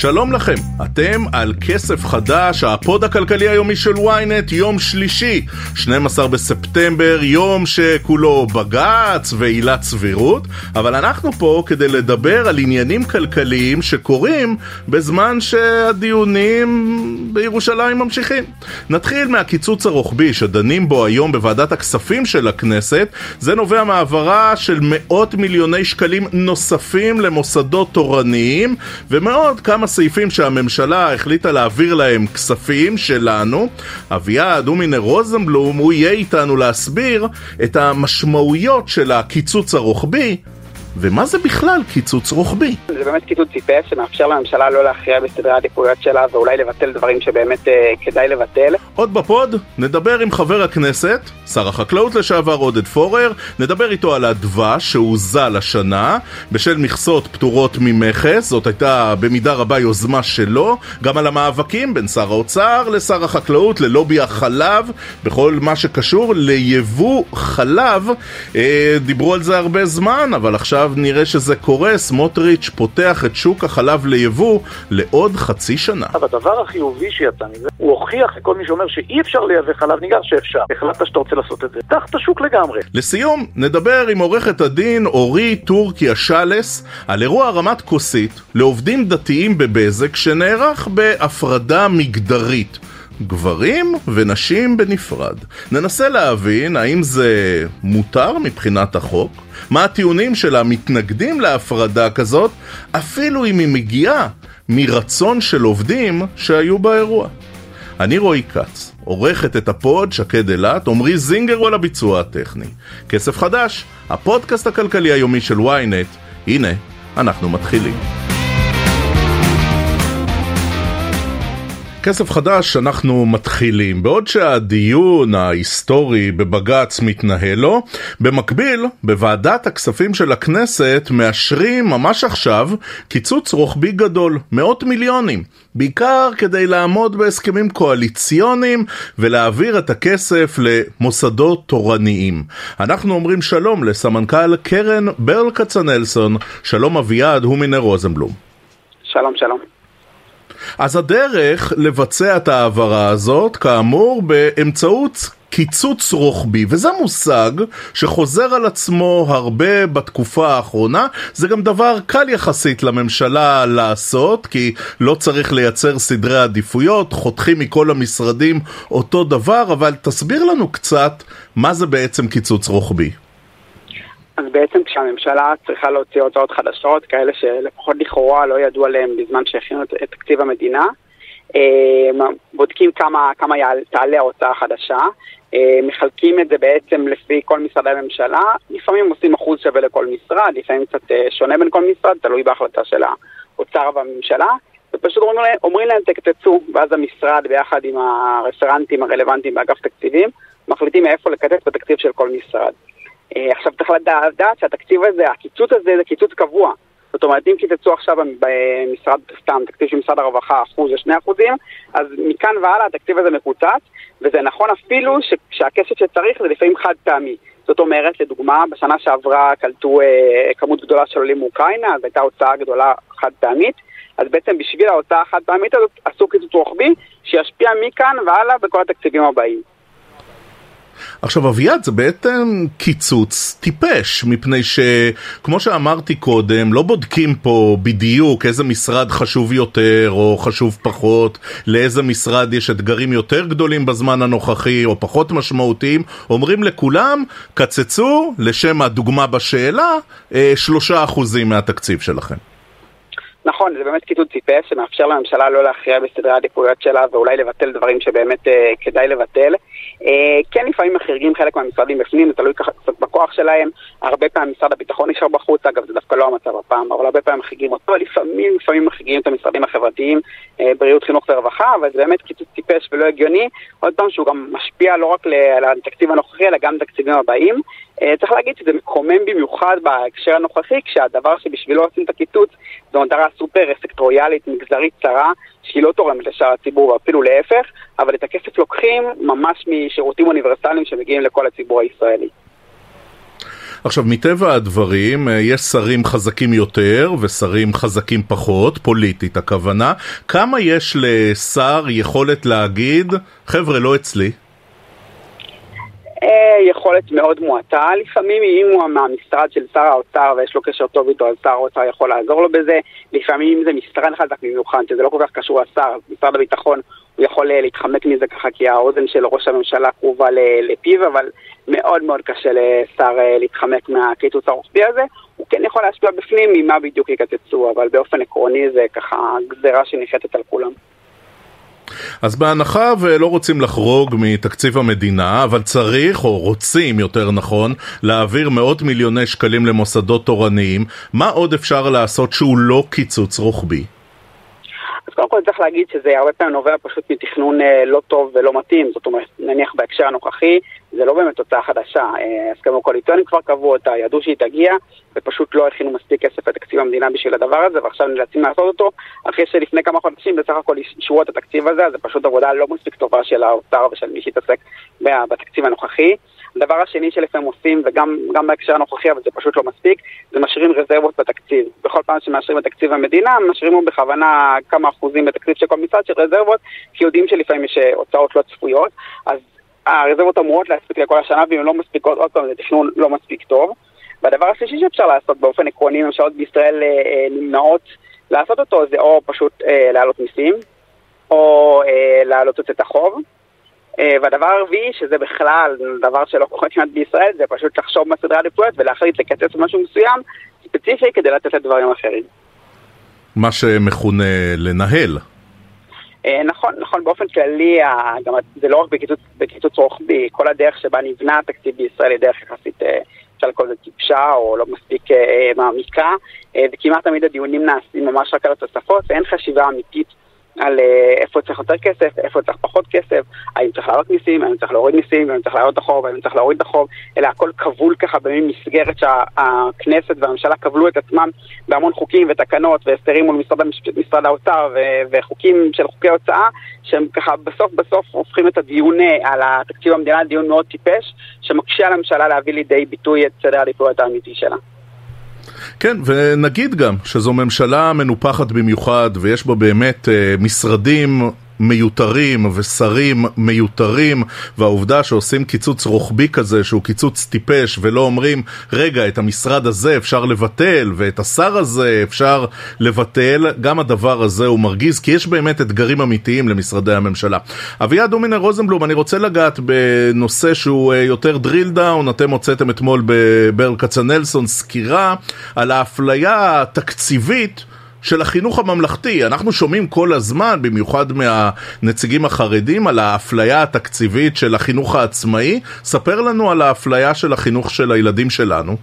שלום לכם, אתם על כסף חדש, הפוד הכלכלי היומי של ynet, יום שלישי, 12 בספטמבר, יום שכולו בג"ץ ועילת סבירות, אבל אנחנו פה כדי לדבר על עניינים כלכליים שקורים בזמן שהדיונים בירושלים ממשיכים. נתחיל מהקיצוץ הרוחבי שדנים בו היום בוועדת הכספים של הכנסת, זה נובע מהעברה של מאות מיליוני שקלים נוספים למוסדות תורניים, ומאוד כמה סעיפים שהממשלה החליטה להעביר להם כספים שלנו. אביעד הומינר רוזנבלום, הוא יהיה איתנו להסביר את המשמעויות של הקיצוץ הרוחבי ומה זה בכלל קיצוץ רוחבי? זה באמת קיצוץ טיפש שמאפשר לממשלה לא להכריע בסדרי העדיפויות שלה ואולי לבטל דברים שבאמת אה, כדאי לבטל. עוד בפוד נדבר עם חבר הכנסת, שר החקלאות לשעבר עודד פורר, נדבר איתו על הדבש שהוזל השנה בשל מכסות פטורות ממכס, זאת הייתה במידה רבה יוזמה שלו, גם על המאבקים בין שר האוצר לשר החקלאות ללובי החלב בכל מה שקשור ליבוא חלב. אה, דיברו על זה הרבה זמן, אבל עכשיו עכשיו נראה שזה קורה, סמוטריץ' פותח את שוק החלב ליבוא לעוד חצי שנה. אבל הדבר החיובי שיצא מזה, הוא הוכיח לכל מי שאומר שאי אפשר לייבא חלב ניגר שאפשר. החלטת שאתה רוצה לעשות את זה, פתח את השוק לגמרי. לסיום, נדבר עם עורכת הדין אורי טורקיה שלס על אירוע הרמת כוסית לעובדים דתיים בבזק שנערך בהפרדה מגדרית. גברים ונשים בנפרד. ננסה להבין האם זה מותר מבחינת החוק, מה הטיעונים של המתנגדים להפרדה כזאת, אפילו אם היא מגיעה מרצון של עובדים שהיו באירוע. אני רועי כץ, עורכת את הפוד שקד אילת, עמרי זינגר על הביצוע הטכני. כסף חדש, הפודקאסט הכלכלי היומי של ynet, הנה, אנחנו מתחילים. כסף חדש אנחנו מתחילים. בעוד שהדיון ההיסטורי בבג"ץ מתנהל לו, במקביל, בוועדת הכספים של הכנסת מאשרים ממש עכשיו קיצוץ רוחבי גדול, מאות מיליונים, בעיקר כדי לעמוד בהסכמים קואליציוניים ולהעביר את הכסף למוסדות תורניים. אנחנו אומרים שלום לסמנכ"ל קרן ברל כצנלסון, שלום אביעד, הוא מינר רוזנבלום. שלום, שלום. אז הדרך לבצע את ההעברה הזאת, כאמור, באמצעות קיצוץ רוחבי, וזה מושג שחוזר על עצמו הרבה בתקופה האחרונה, זה גם דבר קל יחסית לממשלה לעשות, כי לא צריך לייצר סדרי עדיפויות, חותכים מכל המשרדים אותו דבר, אבל תסביר לנו קצת מה זה בעצם קיצוץ רוחבי. אז בעצם כשהממשלה צריכה להוציא הוצאות חדשות, כאלה שלפחות לכאורה לא ידעו עליהן בזמן שהכינו את תקציב המדינה, אה, בודקים כמה, כמה תעלה ההוצאה החדשה, אה, מחלקים את זה בעצם לפי כל משרדי הממשלה, לפעמים עושים אחוז שווה לכל משרד, לפעמים קצת אה, שונה בין כל משרד, תלוי בהחלטה של האוצר והממשלה, ופשוט אומרים להם, אומרים להם תקצצו, ואז המשרד ביחד עם הרפרנטים הרלוונטיים באגף תקציבים, מחליטים מאיפה לקצץ בתקציב של כל משרד. אה, עכשיו צריך לדעת שהתקציב הזה, הקיצוץ הזה זה קיצוץ קבוע. זאת אומרת, אם קיצצו עכשיו במשרד, סתם, תקציב של משרד הרווחה אחוז או שני אחוזים, אז מכאן והלאה התקציב הזה מקוצץ, וזה נכון אפילו שהכסף שצריך זה לפעמים חד פעמי. זאת אומרת, לדוגמה, בשנה שעברה קלטו אה, כמות גדולה של עולים מאוקראינה, אז הייתה הוצאה גדולה חד פעמית, אז בעצם בשביל ההוצאה החד פעמית הזאת עשו קיצוץ רוחבי שישפיע מכאן והלאה בכל התקציבים הבאים. עכשיו אביעד זה בעצם קיצוץ טיפש, מפני שכמו שאמרתי קודם, לא בודקים פה בדיוק איזה משרד חשוב יותר או חשוב פחות, לאיזה משרד יש אתגרים יותר גדולים בזמן הנוכחי או פחות משמעותיים, אומרים לכולם, קצצו, לשם הדוגמה בשאלה, אה, שלושה אחוזים מהתקציב שלכם. נכון, זה באמת קיצוץ טיפש שמאפשר לממשלה לא להכריע בסדרי העדיפויות שלה ואולי לבטל דברים שבאמת אה, כדאי לבטל. אה, כן לפעמים מחריגים חלק מהמשרדים בפנים, זה תלוי ככה קצת בכוח שלהם, הרבה פעמים משרד הביטחון נשאר בחוץ, אגב זה דווקא לא המצב הפעם, אבל הרבה פעמים מחריגים אותו, לפעמים, לפעמים מחריגים את המשרדים החברתיים, אה, בריאות, חינוך ורווחה, אבל זה באמת קיצוץ טיפש ולא הגיוני, עוד פעם שהוא גם משפיע לא רק על התקציב הנוכחי, אלא גם לתקציבים הבאים. אה, צריך להגיד שזה מקומם במיוחד בהקשר הנוכחי, כשהדבר שבשבילו עושים את הקיצוץ זו מטרה סופר סקטוריאלית, מגזרית צרה, שהיא לא תורמת לשאר הציבור, ואפילו להפך, אבל את הכסף לוקחים ממש משירותים אוניברסליים שמגיעים לכל הציבור הישראלי. עכשיו, מטבע הדברים, אה, יש שרים חזקים יותר ושרים חזקים פחות, פוליטית הכוונה. כמה יש לשר יכולת להגיד, חבר'ה, לא אצלי? יכולת מאוד מועטה, לפעמים אם הוא מהמשרד של שר האוצר ויש לו קשר טוב איתו, אז שר האוצר יכול לעזור לו בזה, לפעמים אם זה משרד חזק במיוחד, שזה לא כל כך קשור לשר, משרד הביטחון, הוא יכול אה, להתחמק מזה ככה כי האוזן של ראש הממשלה קרובה לפיו, אבל מאוד מאוד קשה לשר אה, להתחמק מהקיצוץ הרוחבי הזה. הוא כן יכול להשפיע בפנים ממה בדיוק יקצצו, אבל באופן עקרוני זה ככה גזירה שניחתת על כולם. אז בהנחה ולא רוצים לחרוג מתקציב המדינה, אבל צריך, או רוצים יותר נכון, להעביר מאות מיליוני שקלים למוסדות תורניים, מה עוד אפשר לעשות שהוא לא קיצוץ רוחבי? אז קודם כל צריך להגיד שזה הרבה פעמים נובע פשוט מתכנון אה, לא טוב ולא מתאים, זאת אומרת, נניח בהקשר הנוכחי, זה לא באמת תוצאה חדשה. אה, הסכמים קואליציוניים כבר קבעו אותה, ידעו שהיא תגיע, ופשוט לא הכינו מספיק כסף לתקציב המדינה בשביל הדבר הזה, ועכשיו נאלצים לעשות אותו, אחרי שלפני כמה חודשים בסך הכל אישרו את התקציב הזה, אז זה פשוט עבודה לא מספיק טובה של האוצר ושל מי שהתעסק בתקציב הנוכחי. הדבר השני שלפעמים עושים, וגם בהקשר הנוכחי, אבל זה פשוט לא מספיק, זה משאירים רזרבות בתקציב. בכל פעם שמאשרים את תקציב המדינה, משאירים בכוונה כמה אחוזים בתקציב של כל משרד של רזרבות, כי יודעים שלפעמים יש אה, הוצאות לא צפויות, אז הרזרבות אמורות להספיק לכל השנה, ואם הן לא מספיקות, עוד פעם, זה תכנון לא מספיק טוב. והדבר השלישי שאפשר לעשות באופן עקרוני, ממשלות בישראל אה, אה, נמנעות לעשות אותו, זה או פשוט אה, להעלות מיסים, או אה, להעלות את החוב. אה, והדבר הרביעי, שזה בכלל דבר שלא קורה כמעט בישראל, זה פשוט לחשוב בסדרי עדיפויות ולהחליט לקצץ משהו מסוים, ספציפי, כדי לתת לדברים אחרים. מה שמכונה לנהל. אה, נכון, נכון, באופן כללי, גם זה לא רק בקיצוץ, בקיצוץ רוחבי, כל הדרך שבה נבנה התקציב בישראל היא דרך יחסית, אה, אפשר לקרוא לזה טיפשה או לא מספיק מעמיקה, וכמעט תמיד הדיונים נעשים ממש רק על התוספות, ואין חשיבה אמיתית על אה, איפה צריך יותר כסף, איפה צריך פחות כסף, האם צריך להעלות מיסים, האם צריך להוריד מיסים, האם צריך להעלות את החוב, האם צריך להוריד את החוב, אלא הכל כבול ככה במין מסגרת שהכנסת והממשלה כבלו את עצמם בהמון חוקים ותקנות והסדרים מול משרד, משרד האוצר וחוקים של חוקי הוצאה, שהם ככה בסוף בסוף הופכים את הדיון אה, על התקציב המדינה לדיון מאוד טיפש, שמקשה על הממשלה להביא לידי ביטוי את סדר העדיפויות האמיתי שלה. כן, ונגיד גם שזו ממשלה מנופחת במיוחד ויש בה באמת אה, משרדים מיותרים ושרים מיותרים והעובדה שעושים קיצוץ רוחבי כזה שהוא קיצוץ טיפש ולא אומרים רגע את המשרד הזה אפשר לבטל ואת השר הזה אפשר לבטל גם הדבר הזה הוא מרגיז כי יש באמת אתגרים אמיתיים למשרדי הממשלה. אביעד דומינר רוזנבלום אני רוצה לגעת בנושא שהוא אה, יותר drill down אתם הוצאתם אתמול בברל כצנלסון סקירה על האפליה התקציבית של החינוך הממלכתי. אנחנו שומעים כל הזמן, במיוחד מהנציגים החרדים, על האפליה התקציבית של החינוך העצמאי. ספר לנו על האפליה של החינוך של הילדים שלנו.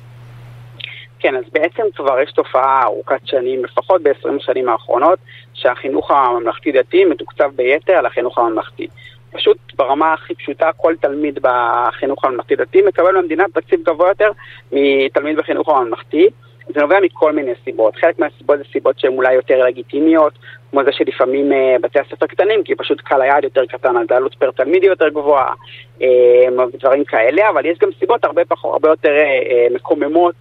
כן, אז בעצם כבר יש תופעה ארוכת שנים, לפחות ב-20 השנים האחרונות, שהחינוך הממלכתי-דתי מתוקצב ביתר על החינוך הממלכתי. פשוט ברמה הכי פשוטה, כל תלמיד בחינוך הממלכתי-דתי מקבל במדינה תקציב גבוה יותר מתלמיד בחינוך הממלכתי. זה נובע מכל מיני סיבות. חלק מהסיבות זה סיבות שהן אולי יותר לגיטימיות, כמו זה שלפעמים uh, בתי הספר קטנים, כי פשוט קהל היעד יותר קטן, אז העלות פר תלמיד היא יותר גבוהה, uh, דברים כאלה, אבל יש גם סיבות הרבה, פחות, הרבה יותר uh, מקוממות.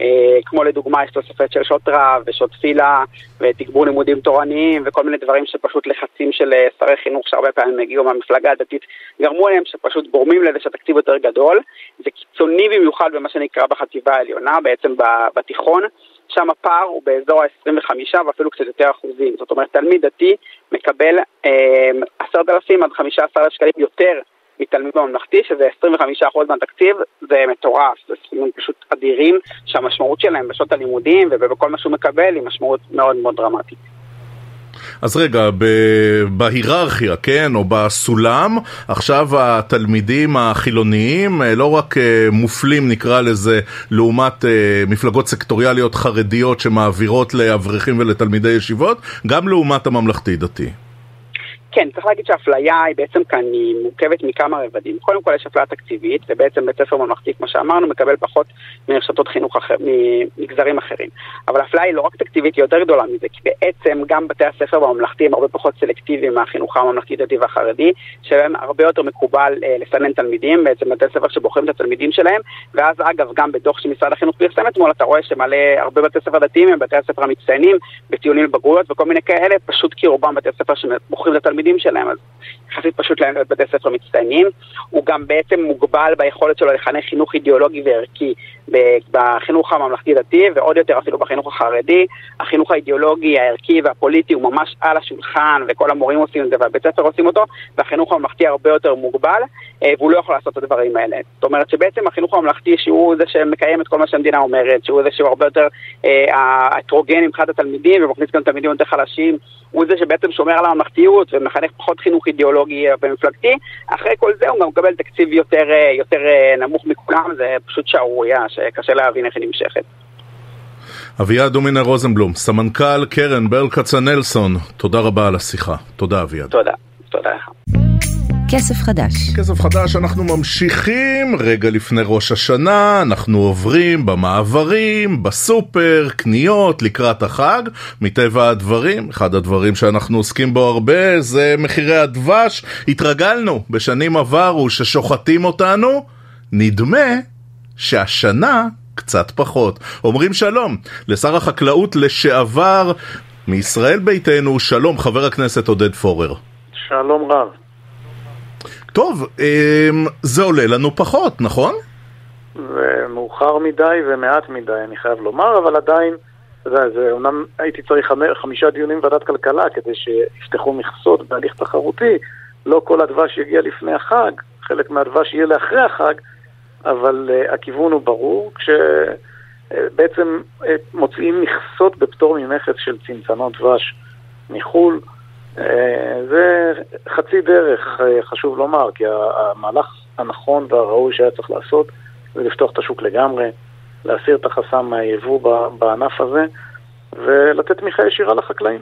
אה, כמו לדוגמה יש תוספת של שעות רב ושעות תפילה ותגבור לימודים תורניים וכל מיני דברים שפשוט לחצים של אה, שרי חינוך שהרבה פעמים הגיעו מהמפלגה הדתית גרמו להם שפשוט גורמים לזה שהתקציב יותר גדול. זה קיצוני במיוחד במה שנקרא בחטיבה העליונה, בעצם בתיכון. שם הפער הוא באזור ה-25 ואפילו קצת יותר אחוזים. זאת אומרת, תלמיד דתי מקבל אה, 10,000 עד 15,000 שקלים יותר מתלמיד בממלכתי, שזה 25% מהתקציב, זה מטורף, זה סכומים פשוט אדירים, שהמשמעות שלהם בשעות הלימודים ובכל מה שהוא מקבל היא משמעות מאוד מאוד דרמטית. אז רגע, בהיררכיה, כן, או בסולם, עכשיו התלמידים החילוניים לא רק מופלים, נקרא לזה, לעומת מפלגות סקטוריאליות חרדיות שמעבירות לאברכים ולתלמידי ישיבות, גם לעומת הממלכתי-דתי. כן, צריך להגיד שהאפליה היא בעצם כאן היא מורכבת מכמה רבדים. קודם כל יש אפליה תקציבית, ובעצם בית ספר ממלכתי, כמו שאמרנו, מקבל פחות מרשתות חינוך אחר, ממגזרים אחרים. אבל האפליה היא לא רק תקציבית, היא יותר גדולה מזה, כי בעצם גם בתי הספר בממלכתי הם הרבה פחות סלקטיביים מהחינוך הממלכתי-דתי והחרדי, שבהם הרבה יותר מקובל אה, לסנן תלמידים, בעצם בתי ספר שבוחרים את התלמידים שלהם, ואז אגב, גם בדוח שמשרד החינוך פרסם אתמול, אתה רואה שמלא הרבה בתי ספר דתיים הם בתי הספר המצטיינים שלהם, אז יחסית פשוט להם להיות בתי ספר מצטיינים. הוא גם בעצם מוגבל ביכולת שלו לחנך חינוך אידיאולוגי וערכי בחינוך הממלכתי-דתי, ועוד יותר אפילו בחינוך החרדי. החינוך האידיאולוגי, הערכי והפוליטי הוא ממש על השולחן, וכל המורים עושים את זה והבית ספר עושים אותו, והחינוך הממלכתי הרבה יותר מוגבל, אה, והוא לא יכול לעשות את הדברים האלה. זאת אומרת שבעצם החינוך הממלכתי, שהוא זה שמקיים את כל מה שהמדינה אומרת, שהוא זה שהוא הרבה יותר אה, הטרוגן מבחינת התלמידים, ומכניס גם תלמידים יותר חלשים, הוא זה שבעצם שומר על הממלכתיות ומחנך פחות חינוך אידיאולוגי ומפלגתי. אחרי כל זה הוא גם מקבל תקציב יותר, אה, יותר נמוך מכולם, זה פשוט שערורייה שקשה להבין איך היא נמשכת. אביעד דומינר רוזנבלום, סמנכ"ל קרן ברל כצנלסון, תודה רבה על השיחה. תודה אביעד. תודה, תודה לך. כסף חדש. כסף חדש, אנחנו ממשיכים רגע לפני ראש השנה, אנחנו עוברים במעברים, בסופר, קניות, לקראת החג. מטבע הדברים, אחד הדברים שאנחנו עוסקים בו הרבה זה מחירי הדבש. התרגלנו בשנים עברו ששוחטים אותנו, נדמה שהשנה קצת פחות. אומרים שלום לשר החקלאות לשעבר מישראל ביתנו, שלום חבר הכנסת עודד פורר. שלום רב. טוב, אמ, זה עולה לנו פחות, נכון? זה מאוחר מדי ומעט מדי, אני חייב לומר, אבל עדיין, אתה יודע, זה אומנם הייתי צריך חמישה דיונים בוועדת כלכלה כדי שיפתחו מכסות בהליך תחרותי, לא כל הדבש יגיע לפני החג, חלק מהדבש יהיה לאחרי החג, אבל uh, הכיוון הוא ברור, כשבעצם uh, uh, מוציאים מכסות בפטור ממכס של צנצנות דבש מחו"ל. Uh, זה חצי דרך, uh, חשוב לומר, כי המהלך הנכון והראוי שהיה צריך לעשות זה לפתוח את השוק לגמרי, להסיר את החסם מהיבוא בענף הזה ולתת תמיכה ישירה לחקלאים.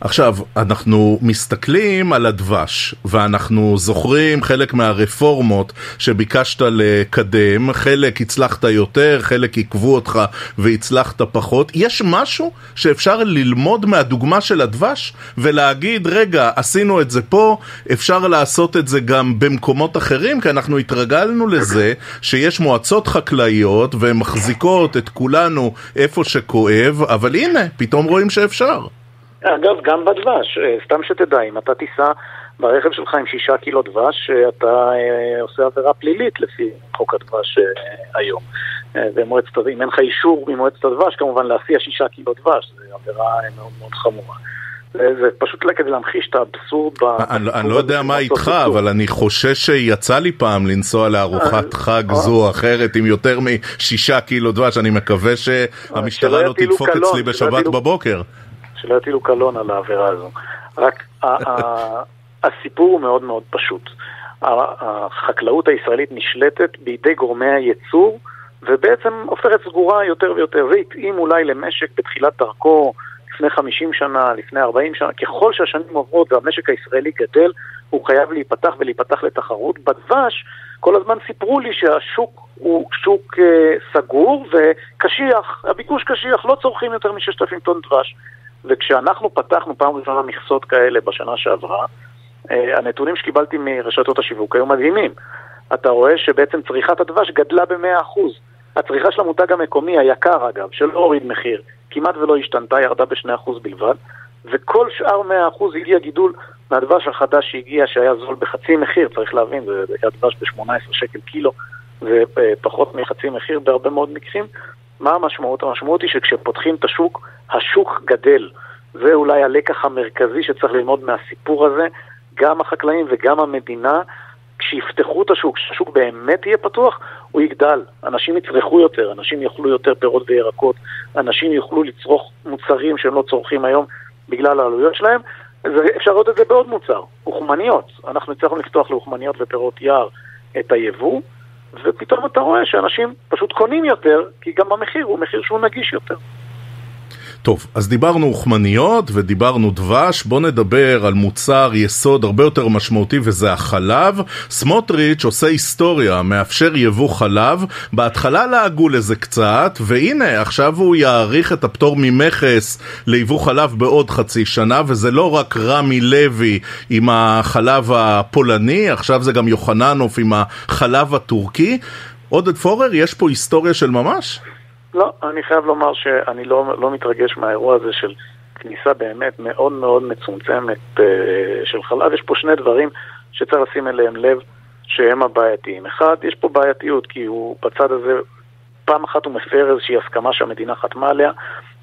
עכשיו, אנחנו מסתכלים על הדבש, ואנחנו זוכרים חלק מהרפורמות שביקשת לקדם, חלק הצלחת יותר, חלק עיכבו אותך והצלחת פחות. יש משהו שאפשר ללמוד מהדוגמה של הדבש ולהגיד, רגע, עשינו את זה פה, אפשר לעשות את זה גם במקומות אחרים, כי אנחנו התרגלנו לזה שיש מועצות חקלאיות והן מחזיקות את כולנו איפה שכואב, אבל הנה, פתאום רואים שאפשר. אגב, גם בדבש, אה, סתם שתדע, אם אתה תיסע ברכב שלך עם שישה קילו דבש, אה, אתה אה, עושה עבירה פלילית לפי חוק הדבש היום. ומועצת, אם אין לך אישור ממועצת הדבש, כמובן להסיע שישה קילו דבש, זו עבירה מאוד מאוד חמורה. זה פשוט כדי להמחיש את האבסורד. אני לא יודע מה איתך, אבל אני חושש שיצא לי פעם לנסוע לארוחת חג זו או אחרת עם יותר משישה קילו דבש, אני מקווה שהמשטרה לא תדפוק אצלי בשבת בבוקר. שלא יטילו קלון על העבירה הזו. רק הסיפור הוא מאוד מאוד פשוט. החקלאות הישראלית נשלטת בידי גורמי הייצור ובעצם הופכת סגורה יותר ויותר. זה התאים אולי למשק בתחילת דרכו לפני 50 שנה, לפני 40 שנה. ככל שהשנים עוברות והמשק הישראלי גדל, הוא חייב להיפתח ולהיפתח לתחרות. בדבש כל הזמן סיפרו לי שהשוק הוא שוק אה, סגור וקשיח, הביקוש קשיח, לא צורכים יותר מ-6,000 טון דבש. וכשאנחנו פתחנו פעם ראשונה מכסות כאלה בשנה שעברה, אה, הנתונים שקיבלתי מרשתות השיווק היו מדהימים. אתה רואה שבעצם צריכת הדבש גדלה ב-100%. הצריכה של המותג המקומי, היקר אגב, שלא הוריד מחיר, כמעט ולא השתנתה, ירדה ב-2% בלבד, וכל שאר 100% הגיע גידול מהדבש החדש שהגיע, שהיה זול בחצי מחיר, צריך להבין, זה היה דבש ב-18 שקל קילו, ופחות מחצי מחיר בהרבה מאוד מקרים. מה המשמעות? המשמעות היא שכשפותחים את השוק, השוק גדל. זה אולי הלקח המרכזי שצריך ללמוד מהסיפור הזה, גם החקלאים וגם המדינה, כשיפתחו את השוק, כשהשוק באמת יהיה פתוח, הוא יגדל. אנשים יצרכו יותר, אנשים יאכלו יותר פירות וירקות, אנשים יוכלו לצרוך מוצרים שהם לא צורכים היום, בגלל העלויות שלהם. אפשר לראות את זה בעוד מוצר, אוכמניות. אנחנו הצלחנו לפתוח לאוכמניות ופירות יער את היבוא, ופתאום אתה רואה שאנשים פשוט קונים יותר, כי גם המחיר הוא מחיר שהוא נגיש יותר. טוב, אז דיברנו אוכמניות ודיברנו דבש, בוא נדבר על מוצר יסוד הרבה יותר משמעותי וזה החלב. סמוטריץ' עושה היסטוריה, מאפשר יבוא חלב, בהתחלה לעגו לזה קצת, והנה עכשיו הוא יאריך את הפטור ממכס ליבוא חלב בעוד חצי שנה, וזה לא רק רמי לוי עם החלב הפולני, עכשיו זה גם יוחננוף עם החלב הטורקי. עודד פורר, יש פה היסטוריה של ממש? לא, אני חייב לומר שאני לא, לא מתרגש מהאירוע הזה של כניסה באמת מאוד מאוד מצומצמת uh, של חלב. יש פה שני דברים שצריך לשים אליהם לב שהם הבעייתיים. אחד, יש פה בעייתיות כי הוא בצד הזה, פעם אחת הוא מפר איזושהי הסכמה שהמדינה חתמה עליה,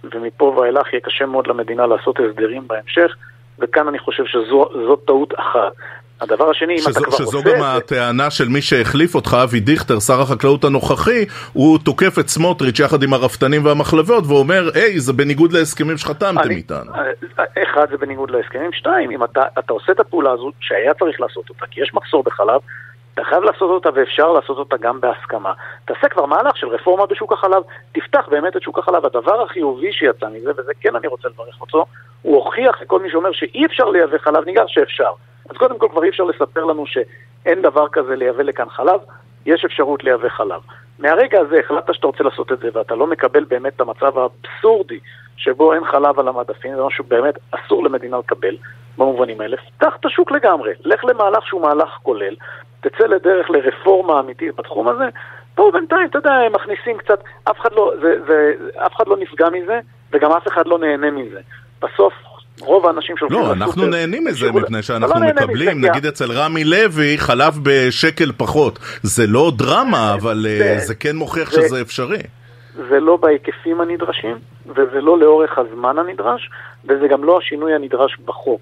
ומפה ואילך יהיה קשה מאוד למדינה לעשות הסדרים בהמשך, וכאן אני חושב שזו טעות אחת. הדבר השני, שזו, אם אתה כבר שזו עושה... שזו גם הטענה של מי שהחליף אותך, אבי דיכטר, שר החקלאות הנוכחי, הוא תוקף את סמוטריץ' יחד עם הרפתנים והמחלבות, ואומר, היי, זה בניגוד להסכמים שחתמתם איתנו. אה, אחד, זה בניגוד להסכמים. שתיים, אם אתה, אתה עושה את הפעולה הזו, שהיה צריך לעשות אותה, כי יש מחסור בחלב, אתה חייב לעשות אותה ואפשר לעשות אותה גם בהסכמה. תעשה כבר מהלך של רפורמה בשוק החלב, תפתח באמת את שוק החלב. הדבר החיובי שיצא מזה, וזה כן אני רוצה לברך אותו, הוא הוכיח לכל מי שאומר שאי אפשר לייבא חלב ניגר שאפשר. אז קודם כל כבר אי אפשר לספר לנו שאין דבר כזה לייבא לכאן חלב, יש אפשרות לייבא חלב. מהרגע הזה החלטת שאתה רוצה לעשות את זה ואתה לא מקבל באמת את המצב האבסורדי שבו אין חלב על המדפים, זה משהו באמת אסור למדינה לקבל במובנים האלה, פתח את השוק לגמרי, לך למהלך שהוא מהלך כולל, תצא לדרך לרפורמה אמיתית בתחום הזה, פה בינתיים, אתה יודע, הם מכניסים קצת, אף אחד לא, זה, זה, אף אחד לא נפגע מזה וגם אף אחד לא נהנה מזה. בסוף רוב האנשים שהולכים לא, אנחנו נהנים מזה מפני שאנחנו לא מקבלים, נגיד אצל רמי לוי, חלב בשקל פחות. זה לא דרמה, אבל אה, זה כן מוכיח שזה אפשרי. זה לא בהיקפים הנדרשים, וזה לא לאורך הזמן הנדרש, וזה גם לא השינוי הנדרש בחוק.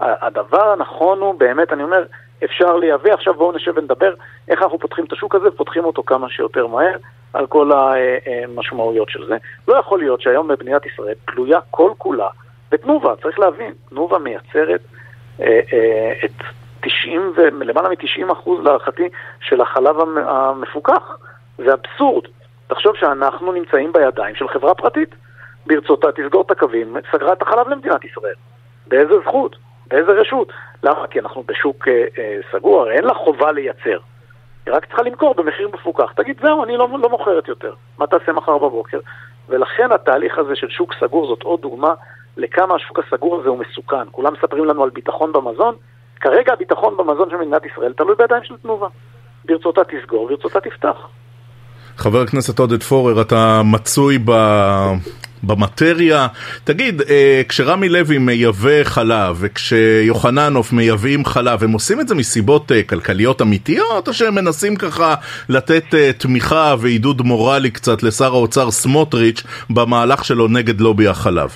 הדבר הנכון הוא, באמת, אני אומר, אפשר לייבא, עכשיו בואו נשב ונדבר איך אנחנו פותחים את השוק הזה, פותחים אותו כמה שיותר מהר, על כל המשמעויות של זה. לא יכול להיות שהיום במדינת ישראל תלויה כל כולה ותנובה, צריך להבין, תנובה מייצרת אה, אה, את 90 ו... למעלה מ-90 אחוז להערכתי של החלב המפוקח. זה אבסורד. תחשוב שאנחנו נמצאים בידיים של חברה פרטית. ברצותה תסגור את הקווים, סגרה את החלב למדינת ישראל. באיזה זכות? באיזה רשות? למה? כי אנחנו בשוק אה, אה, סגור, הרי אין לה חובה לייצר. היא רק צריכה למכור במחיר מפוקח. תגיד, זהו, אני לא, לא מוכרת יותר. מה תעשה מחר בבוקר? ולכן התהליך הזה של שוק סגור זאת עוד דוגמה לכמה השוק הסגור הזה הוא מסוכן. כולם מספרים לנו על ביטחון במזון, כרגע הביטחון במזון של מדינת ישראל תלוי בידיים של תנובה. ברצותה תסגור, ברצותה תפתח. חבר הכנסת עודד פורר, אתה מצוי ב... במטריה. תגיד, אה, כשרמי לוי מייבא חלב וכשיוחננוף מייבאים חלב, הם עושים את זה מסיבות אה, כלכליות אמיתיות, או שהם מנסים ככה לתת אה, תמיכה ועידוד מורלי קצת לשר האוצר סמוטריץ' במהלך שלו נגד לובי החלב?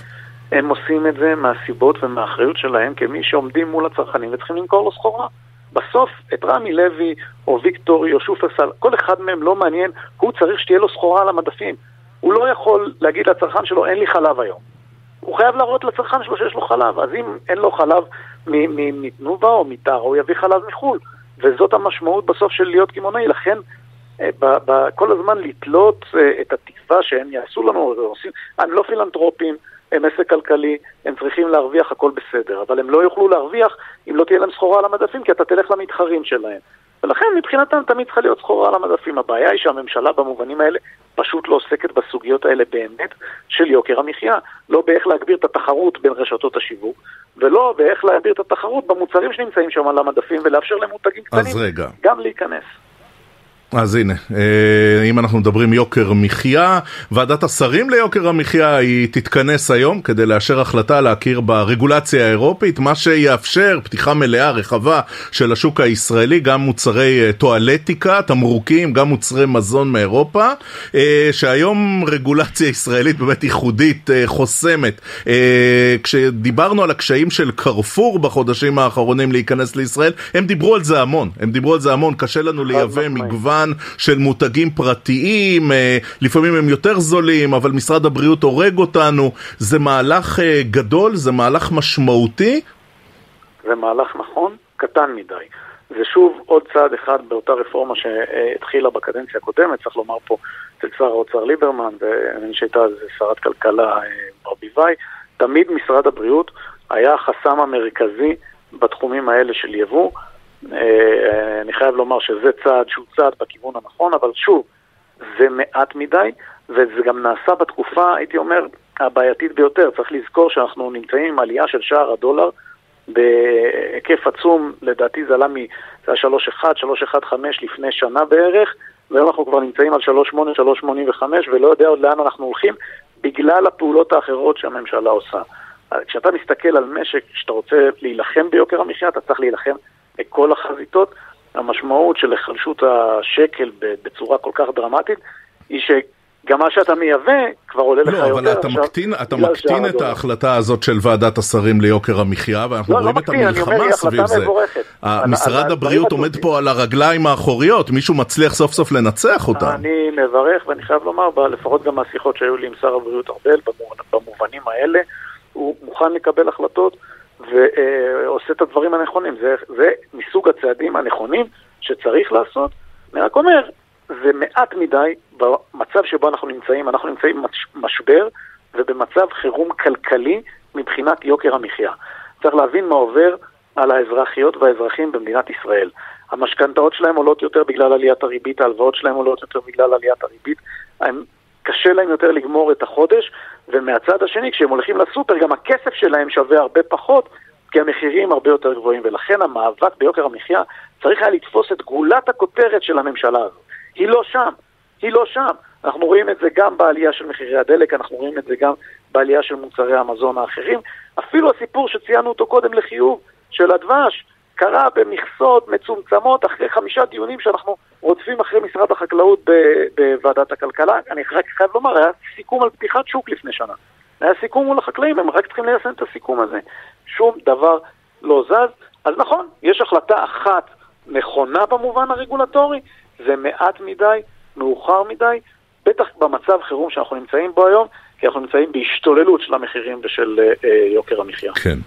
הם עושים את זה מהסיבות ומהאחריות שלהם כמי שעומדים מול הצרכנים וצריכים למכור לו סחורה. בסוף את רמי לוי או ויקטורי או שופרסל, כל אחד מהם לא מעניין, הוא צריך שתהיה לו סחורה על המדפים. הוא לא יכול להגיד לצרכן שלו, אין לי חלב היום. הוא חייב להראות לצרכן שלו שיש לו חלב. אז אם אין לו חלב מתנובה או מטרה, הוא יביא חלב מחו"ל. וזאת המשמעות בסוף של להיות קמעונאי. לכן, אה, כל הזמן לתלות אה, את התקווה שהם יעשו לנו, הם לא פילנטרופים, הם עסק כלכלי, הם צריכים להרוויח, הכל בסדר. אבל הם לא יוכלו להרוויח אם לא תהיה להם סחורה על המדפים, כי אתה תלך למתחרים שלהם. ולכן מבחינתם תמיד צריכה להיות סחורה על המדפים. הבעיה היא שהממשלה במובנים האלה פשוט לא עוסקת בסוגיות האלה באמת של יוקר המחיה. לא באיך להגביר את התחרות בין רשתות השיווק, ולא באיך להגביר את התחרות במוצרים שנמצאים שם על המדפים ולאפשר למותגים קטנים גם להיכנס. אז הנה, אה, אם אנחנו מדברים יוקר מחיה, ועדת השרים ליוקר המחיה היא תתכנס היום כדי לאשר החלטה להכיר ברגולציה האירופית, מה שיאפשר פתיחה מלאה רחבה של השוק הישראלי, גם מוצרי אה, טואלטיקה, תמרוקים, גם מוצרי מזון מאירופה, אה, שהיום רגולציה ישראלית באמת ייחודית, חוסמת. כשדיברנו על הקשיים של קרפור בחודשים האחרונים להיכנס לישראל, הם דיברו על זה המון, הם דיברו על זה המון, קשה לנו לייבא מגוון זמן של מותגים פרטיים, אה, לפעמים הם יותר זולים, אבל משרד הבריאות הורג אותנו. זה מהלך אה, גדול, זה מהלך משמעותי. זה מהלך נכון, קטן מדי. זה שוב עוד צעד אחד באותה רפורמה שהתחילה בקדנציה הקודמת, צריך לומר פה אצל שר האוצר ליברמן, ואני שהייתה אז שרת כלכלה ברביבאי, תמיד משרד הבריאות היה החסם המרכזי בתחומים האלה של יבוא. אה, אני חייב לומר שזה צעד שהוא צעד בכיוון הנכון, אבל שוב, זה מעט מדי, וזה גם נעשה בתקופה, הייתי אומר, הבעייתית ביותר. צריך לזכור שאנחנו נמצאים עם עלייה של שער הדולר בהיקף עצום, לדעתי זה עלה מ... זה היה 3.1, 3.15 לפני שנה בערך, והיום אנחנו כבר נמצאים על 3.8, 3.85 ולא יודע עוד לאן אנחנו הולכים בגלל הפעולות האחרות שהממשלה עושה. כשאתה מסתכל על משק, כשאתה רוצה להילחם ביוקר המחיה, אתה צריך להילחם בכל החזיתות. המשמעות של היחלשות השקל בצורה כל כך דרמטית היא ש... גם מה שאתה מייבא כבר עולה לא, לך יותר. לא, אבל אתה מקטין, אתה מקטין את ההחלטה הזאת של ועדת השרים ליוקר המחיה, ואנחנו לא, רואים לא את המלחמה סביב זה. משרד הבריאות עומד פה על הרגליים האחוריות, מישהו מצליח סוף סוף לנצח אותם. אני מברך, ואני חייב לומר, לפחות גם מהשיחות שהיו לי עם שר הבריאות ארבל, במובנים האלה, הוא מוכן לקבל החלטות ועושה את הדברים הנכונים. זה, זה מסוג הצעדים הנכונים שצריך לעשות. אני רק אומר, זה מעט מדי במצב שבו אנחנו נמצאים. אנחנו נמצאים במשבר ובמצב חירום כלכלי מבחינת יוקר המחיה. צריך להבין מה עובר על האזרחיות והאזרחים במדינת ישראל. המשכנתאות שלהם עולות יותר בגלל עליית הריבית, ההלוואות שלהם עולות יותר בגלל עליית הריבית. קשה להם יותר לגמור את החודש, ומהצד השני, כשהם הולכים לסופר, גם הכסף שלהם שווה הרבה פחות, כי המחירים הרבה יותר גבוהים, ולכן המאבק ביוקר המחיה צריך היה לתפוס את גולת הכותרת של הממשלה הזאת. היא לא שם, היא לא שם. אנחנו רואים את זה גם בעלייה של מחירי הדלק, אנחנו רואים את זה גם בעלייה של מוצרי המזון האחרים. אפילו הסיפור שציינו אותו קודם לחיוב, של הדבש, קרה במכסות מצומצמות אחרי חמישה דיונים שאנחנו רודפים אחרי משרד החקלאות בוועדת הכלכלה. אני רק חייב לומר, היה סיכום על פתיחת שוק לפני שנה. היה סיכום מול החקלאים, הם רק צריכים ליישם את הסיכום הזה. שום דבר לא זז. אז נכון, יש החלטה אחת נכונה במובן הרגולטורי, זה מעט מדי, מאוחר מדי, בטח במצב חירום שאנחנו נמצאים בו היום, כי אנחנו נמצאים בהשתוללות של המחירים ושל אה, יוקר המחיה. כן.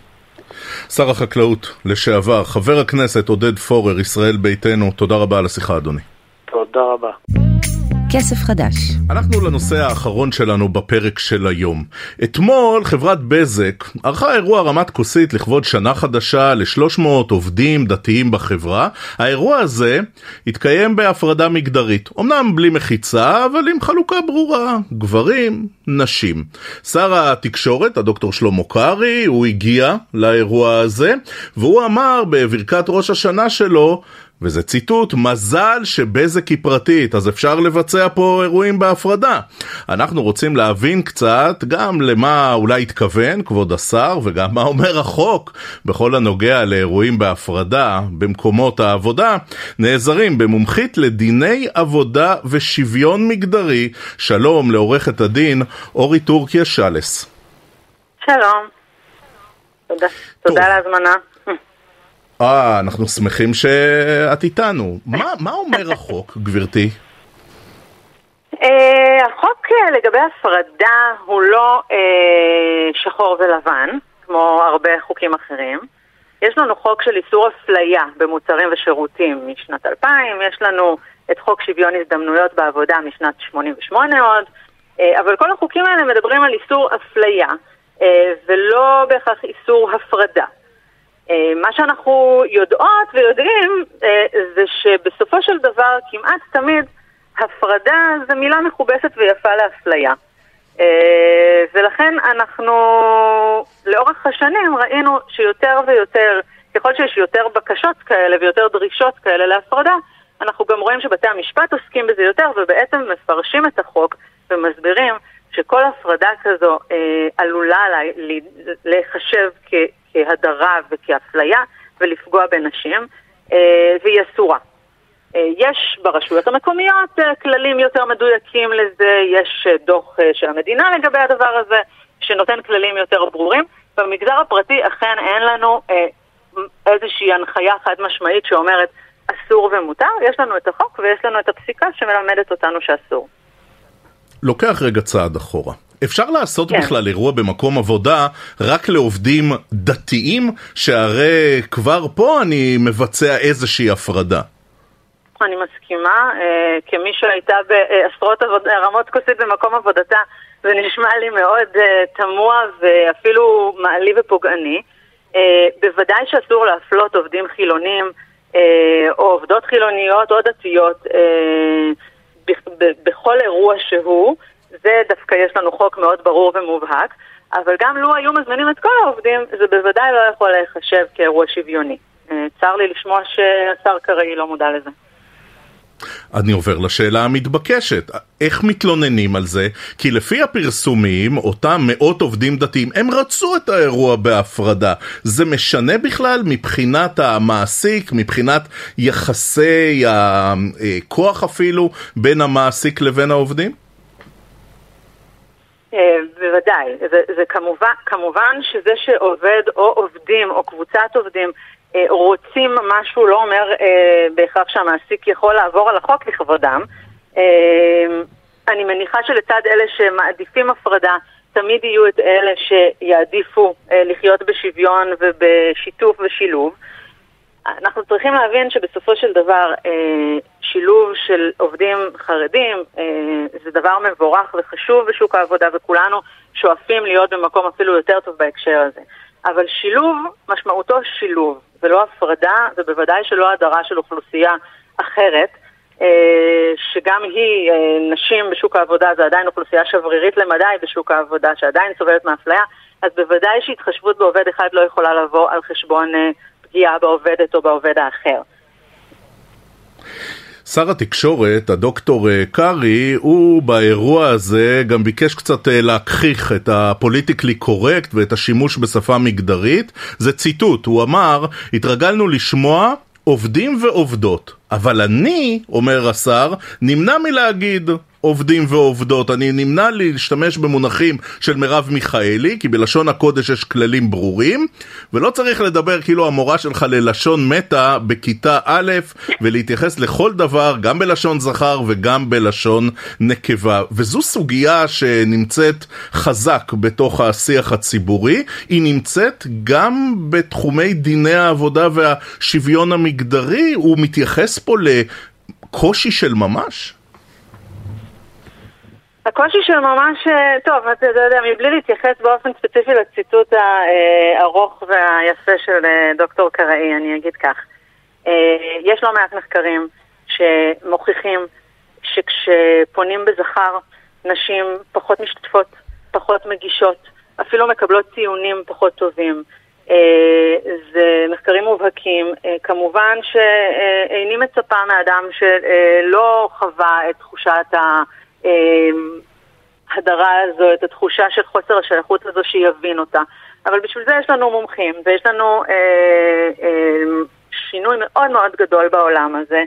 שר החקלאות לשעבר, חבר הכנסת עודד פורר, ישראל ביתנו, תודה רבה על השיחה אדוני. תודה רבה. כסף חדש. אנחנו לנושא האחרון שלנו בפרק של היום. אתמול חברת בזק ערכה אירוע רמת כוסית לכבוד שנה חדשה ל-300 עובדים דתיים בחברה. האירוע הזה התקיים בהפרדה מגדרית. אמנם בלי מחיצה, אבל עם חלוקה ברורה. גברים, נשים. שר התקשורת, הדוקטור שלמה קרעי, הוא הגיע לאירוע הזה, והוא אמר בברכת ראש השנה שלו וזה ציטוט, מזל שבזק היא פרטית, אז אפשר לבצע פה אירועים בהפרדה. אנחנו רוצים להבין קצת גם למה אולי התכוון כבוד השר, וגם מה אומר החוק בכל הנוגע לאירועים בהפרדה במקומות העבודה. נעזרים במומחית לדיני עבודה ושוויון מגדרי. שלום לעורכת הדין אורי טורקיה שלס. שלום. תודה, תודה על ההזמנה. אה, אנחנו שמחים שאת איתנו. מה, אומר החוק, גברתי? Uh, החוק uh, לגבי הפרדה הוא לא uh, שחור ולבן, כמו הרבה חוקים אחרים. יש לנו חוק של איסור אפליה במוצרים ושירותים משנת 2000, יש לנו את חוק שוויון הזדמנויות בעבודה משנת 88 עוד, אבל כל החוקים האלה מדברים על איסור אפליה, ולא בהכרח איסור הפרדה. אה, מה שאנחנו יודעות ויודעים אה, זה שבסופו של דבר כמעט תמיד הפרדה זה מילה מכובסת ויפה לאפליה. אה, ולכן אנחנו לאורך השנים ראינו שיותר ויותר, ככל שיש יותר בקשות כאלה ויותר דרישות כאלה להפרדה, אנחנו גם רואים שבתי המשפט עוסקים בזה יותר ובעצם מפרשים את החוק ומסבירים שכל הפרדה כזו אה, עלולה להיחשב כהדרה וכאפליה ולפגוע בנשים, אה, והיא אסורה. אה, יש ברשויות המקומיות אה, כללים יותר מדויקים לזה, יש דוח של המדינה לגבי הדבר הזה, שנותן כללים יותר ברורים. במגזר הפרטי אכן אין לנו איזושהי הנחיה חד משמעית שאומרת אסור ומותר, יש לנו את החוק ויש לנו את הפסיקה שמלמדת אותנו שאסור. לוקח רגע צעד אחורה. אפשר לעשות כן. בכלל אירוע במקום עבודה רק לעובדים דתיים, שהרי כבר פה אני מבצע איזושהי הפרדה. אני מסכימה, אה, כמי שהייתה בעשרות עבוד... רמות כוסית במקום עבודתה, זה נשמע לי מאוד אה, תמוה ואפילו מעליב ופוגעני. אה, בוודאי שאסור להפלות עובדים חילונים אה, או עובדות חילוניות או דתיות אה, ב- ב- בכל אירוע שהוא, זה דווקא יש לנו חוק מאוד ברור ומובהק, אבל גם לו היו מזמינים את כל העובדים, זה בוודאי לא יכול להיחשב כאירוע שוויוני. אה, צר לי לשמוע שהשר קראי לא מודע לזה. אני עובר לשאלה המתבקשת, איך מתלוננים על זה? כי לפי הפרסומים, אותם מאות עובדים דתיים, הם רצו את האירוע בהפרדה. זה משנה בכלל מבחינת המעסיק, מבחינת יחסי הכוח אפילו, בין המעסיק לבין העובדים? אה, בוודאי, זה, זה כמובן, כמובן שזה שעובד או עובדים או קבוצת עובדים אה, רוצים משהו לא אומר אה, בהכרח שהמעסיק יכול לעבור על החוק לכבודם. אה, אני מניחה שלצד אלה שמעדיפים הפרדה, תמיד יהיו את אלה שיעדיפו אה, לחיות בשוויון ובשיתוף ושילוב. אנחנו צריכים להבין שבסופו של דבר אה, שילוב של עובדים חרדים אה, זה דבר מבורך וחשוב בשוק העבודה וכולנו שואפים להיות במקום אפילו יותר טוב בהקשר הזה. אבל שילוב משמעותו שילוב ולא הפרדה ובוודאי שלא הדרה של אוכלוסייה אחרת אה, שגם היא, אה, נשים בשוק העבודה זה עדיין אוכלוסייה שברירית למדי בשוק העבודה שעדיין סובלת מאפליה אז בוודאי שהתחשבות בעובד אחד לא יכולה לבוא על חשבון אה, פגיעה בעובדת או בעובד האחר. שר התקשורת, הדוקטור אה, קרעי, הוא באירוע הזה גם ביקש קצת אה, להגחיך את הפוליטיקלי קורקט ואת השימוש בשפה מגדרית. זה ציטוט, הוא אמר, התרגלנו לשמוע עובדים ועובדות, אבל אני, אומר השר, נמנע מלהגיד עובדים ועובדות. אני נמנע להשתמש במונחים של מרב מיכאלי, כי בלשון הקודש יש כללים ברורים, ולא צריך לדבר כאילו המורה שלך ללשון מטה בכיתה א', ולהתייחס לכל דבר, גם בלשון זכר וגם בלשון נקבה. וזו סוגיה שנמצאת חזק בתוך השיח הציבורי, היא נמצאת גם בתחומי דיני העבודה והשוויון המגדרי, הוא מתייחס פה לקושי של ממש? הקושי של ממש, אה, טוב, אתה יודע, מבלי להתייחס באופן ספציפי לציטוט הארוך והיפה של אה, דוקטור קראי, אני אגיד כך. אה, יש לא מעט מחקרים שמוכיחים שכשפונים בזכר, נשים פחות משתתפות, פחות מגישות, אפילו מקבלות ציונים פחות טובים. זה מחקרים מובהקים. כמובן שאיני מצפה מאדם שלא חווה את תחושת ה... ההדרה הזו, את התחושה של חוסר השייכות הזו, שיבין אותה. אבל בשביל זה יש לנו מומחים, ויש לנו אה, אה, שינוי מאוד מאוד גדול בעולם הזה.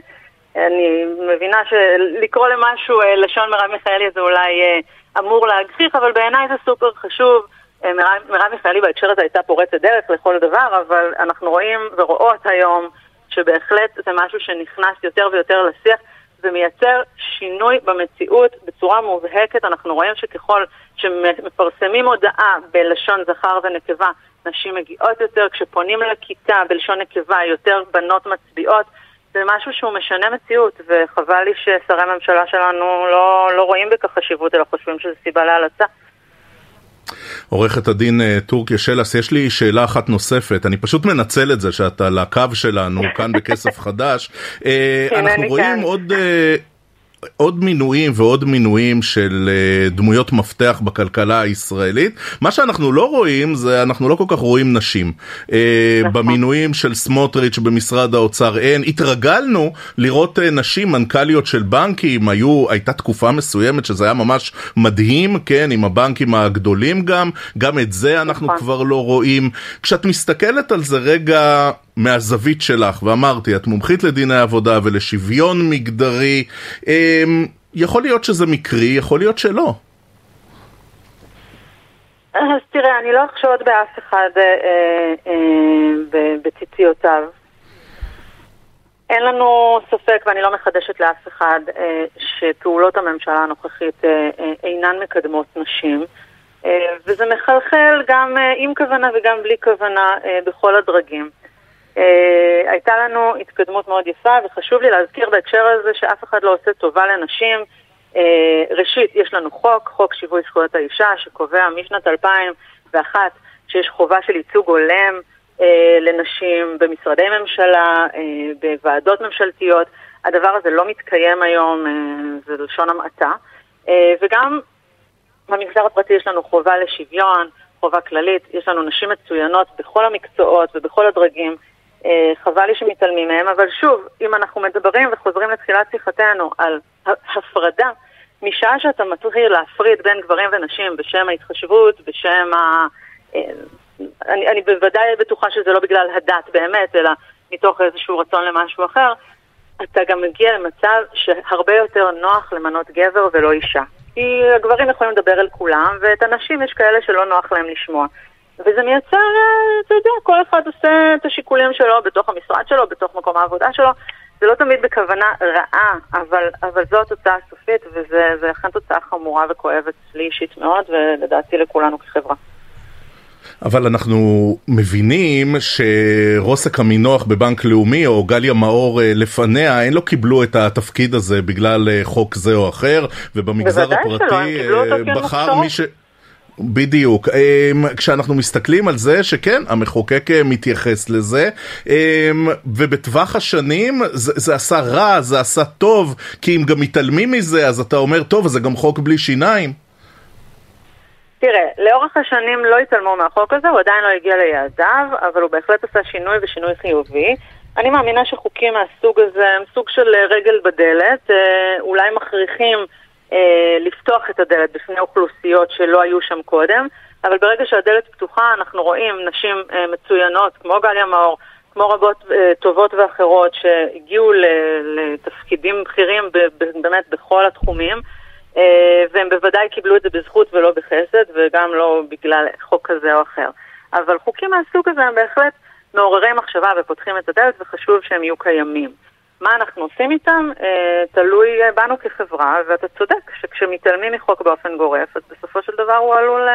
אני מבינה שלקרוא למשהו אה, לשון מרב מיכאלי זה אולי אה, אמור להגחיך, אבל בעיניי זה סופר חשוב. אה, מרב מיכאלי בהקשר הזה הייתה פורצת דרך לכל דבר, אבל אנחנו רואים ורואות היום שבהחלט זה משהו שנכנס יותר ויותר לשיח. ומייצר שינוי במציאות בצורה מובהקת. אנחנו רואים שככל שמפרסמים הודעה בלשון זכר ונקבה, נשים מגיעות יותר, כשפונים לכיתה בלשון נקבה, יותר בנות מצביעות. זה משהו שהוא משנה מציאות, וחבל לי ששרי הממשלה שלנו לא, לא רואים בכך חשיבות, אלא חושבים שזו סיבה להלצה. עורכת הדין טורקיה שלס, יש לי שאלה אחת נוספת, אני פשוט מנצל את זה שאתה על הקו שלנו כאן בכסף חדש. אנחנו רואים עוד... עוד מינויים ועוד מינויים של uh, דמויות מפתח בכלכלה הישראלית. מה שאנחנו לא רואים זה אנחנו לא כל כך רואים נשים. Uh, במינויים של סמוטריץ' במשרד האוצר אין. התרגלנו לראות uh, נשים מנכ"ליות של בנקים, היו, הייתה תקופה מסוימת שזה היה ממש מדהים, כן, עם הבנקים הגדולים גם, גם את זה אנחנו כבר לא רואים. כשאת מסתכלת על זה רגע מהזווית שלך, ואמרתי, את מומחית לדיני עבודה ולשוויון מגדרי, יכול להיות שזה מקרי, יכול להיות שלא. אז תראה, אני לא אחשוד באף אחד אה, אה, בציציותיו. אין לנו ספק, ואני לא מחדשת לאף אחד, שפעולות הממשלה הנוכחית אינן מקדמות נשים. וזה מחלחל גם עם כוונה וגם בלי כוונה בכל הדרגים. הייתה לנו התקדמות מאוד יפה, וחשוב לי להזכיר בהקשר הזה שאף אחד לא עושה טובה לנשים. ראשית, יש לנו חוק, חוק שיווי זכויות האישה, שקובע משנת 2001 שיש חובה של ייצוג הולם אה, לנשים במשרדי ממשלה, אה, בוועדות ממשלתיות. הדבר הזה לא מתקיים היום, אה, זה לשון המעטה. אה, וגם במגזר הפרטי יש לנו חובה לשוויון, חובה כללית, יש לנו נשים מצוינות בכל המקצועות ובכל הדרגים. אה, חבל לי שמתעלמים מהם, אבל שוב, אם אנחנו מדברים וחוזרים לתחילת שיחתנו על הפרדה, משעה שאתה מתחיל להפריד בין גברים ונשים בשם ההתחשבות, בשם ה... אה, אני, אני בוודאי בטוחה שזה לא בגלל הדת באמת, אלא מתוך איזשהו רצון למשהו אחר, אתה גם מגיע למצב שהרבה יותר נוח למנות גבר ולא אישה. כי הגברים יכולים לדבר אל כולם, ואת הנשים יש כאלה שלא נוח להם לשמוע. וזה מייצר, אתה יודע, כל אחד עושה את השיקולים שלו בתוך המשרד שלו, בתוך מקום העבודה שלו. זה לא תמיד בכוונה רעה, אבל, אבל זו התוצאה הסופית, וזה אכן תוצאה חמורה וכואבת לי אישית מאוד, ולדעתי לכולנו כחברה. אבל אנחנו מבינים שרוסק המינוח בבנק לאומי או גליה מאור אה, לפניה, הם לא קיבלו את התפקיד הזה בגלל אה, חוק זה או אחר, ובמגזר הפרטי אה, בחר מי ש... בדיוק. כשאנחנו מסתכלים על זה שכן, המחוקק מתייחס לזה, ובטווח השנים זה, זה עשה רע, זה עשה טוב, כי אם גם מתעלמים מזה, אז אתה אומר, טוב, זה גם חוק בלי שיניים. תראה, לאורך השנים לא התעלמו מהחוק הזה, הוא עדיין לא הגיע ליעדיו, אבל הוא בהחלט עשה שינוי ושינוי חיובי. אני מאמינה שחוקים מהסוג הזה הם סוג של רגל בדלת, אה, אולי מכריחים אה, לפתוח את הדלת בפני אוכלוסיות שלא היו שם קודם, אבל ברגע שהדלת פתוחה אנחנו רואים נשים אה, מצוינות כמו גליה מאור, כמו רבות טובות ואחרות שהגיעו לתפקידים בכירים באמת בכל התחומים. אה, והם בוודאי קיבלו את זה בזכות ולא בחסד, וגם לא בגלל חוק כזה או אחר. אבל חוקים מהסוג הזה הם בהחלט מעוררי מחשבה ופותחים את הדלת, וחשוב שהם יהיו קיימים. מה אנחנו עושים איתם? אה, תלוי בנו כחברה, ואתה צודק שכשמתעלמים מחוק באופן גורף, אז בסופו של דבר הוא עלול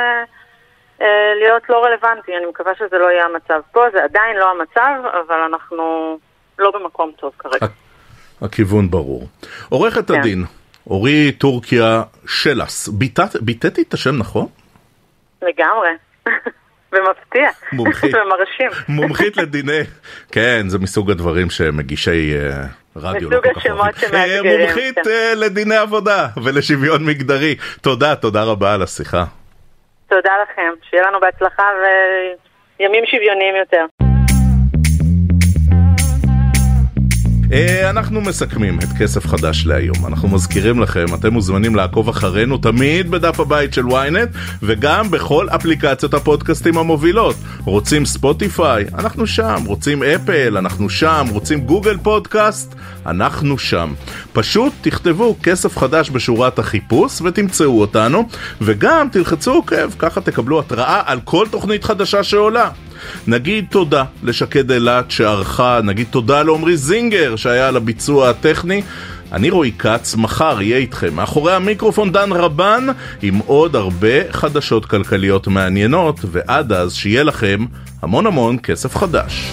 אה, להיות לא רלוונטי. אני מקווה שזה לא יהיה המצב פה, זה עדיין לא המצב, אבל אנחנו לא במקום טוב כרגע. הכיוון ברור. עורכת כן. הדין, אורי טורקיה שלס, ביטאתי את השם נכון? לגמרי. ומפתיע, ומרשים. מומחית לדיני, כן, זה מסוג הדברים שמגישי uh, רדיו לא כל כך אוהבים. מסוג השמות שמאתגרים. מומחית כן. uh, לדיני עבודה ולשוויון מגדרי. תודה, תודה רבה על השיחה. תודה לכם, שיהיה לנו בהצלחה וימים שוויוניים יותר. אנחנו מסכמים את כסף חדש להיום. אנחנו מזכירים לכם, אתם מוזמנים לעקוב אחרינו תמיד בדף הבית של ynet וגם בכל אפליקציות הפודקאסטים המובילות. רוצים ספוטיפיי? אנחנו שם. רוצים אפל? אנחנו שם. רוצים גוגל פודקאסט? אנחנו שם. פשוט תכתבו כסף חדש בשורת החיפוש ותמצאו אותנו, וגם תלחצו עוקב, ככה תקבלו התראה על כל תוכנית חדשה שעולה. נגיד תודה לשקד אילת שערכה, נגיד תודה לעמרי זינגר שהיה על הביצוע הטכני. אני רועי כץ, מחר יהיה איתכם מאחורי המיקרופון דן רבן עם עוד הרבה חדשות כלכליות מעניינות, ועד אז שיהיה לכם המון המון כסף חדש.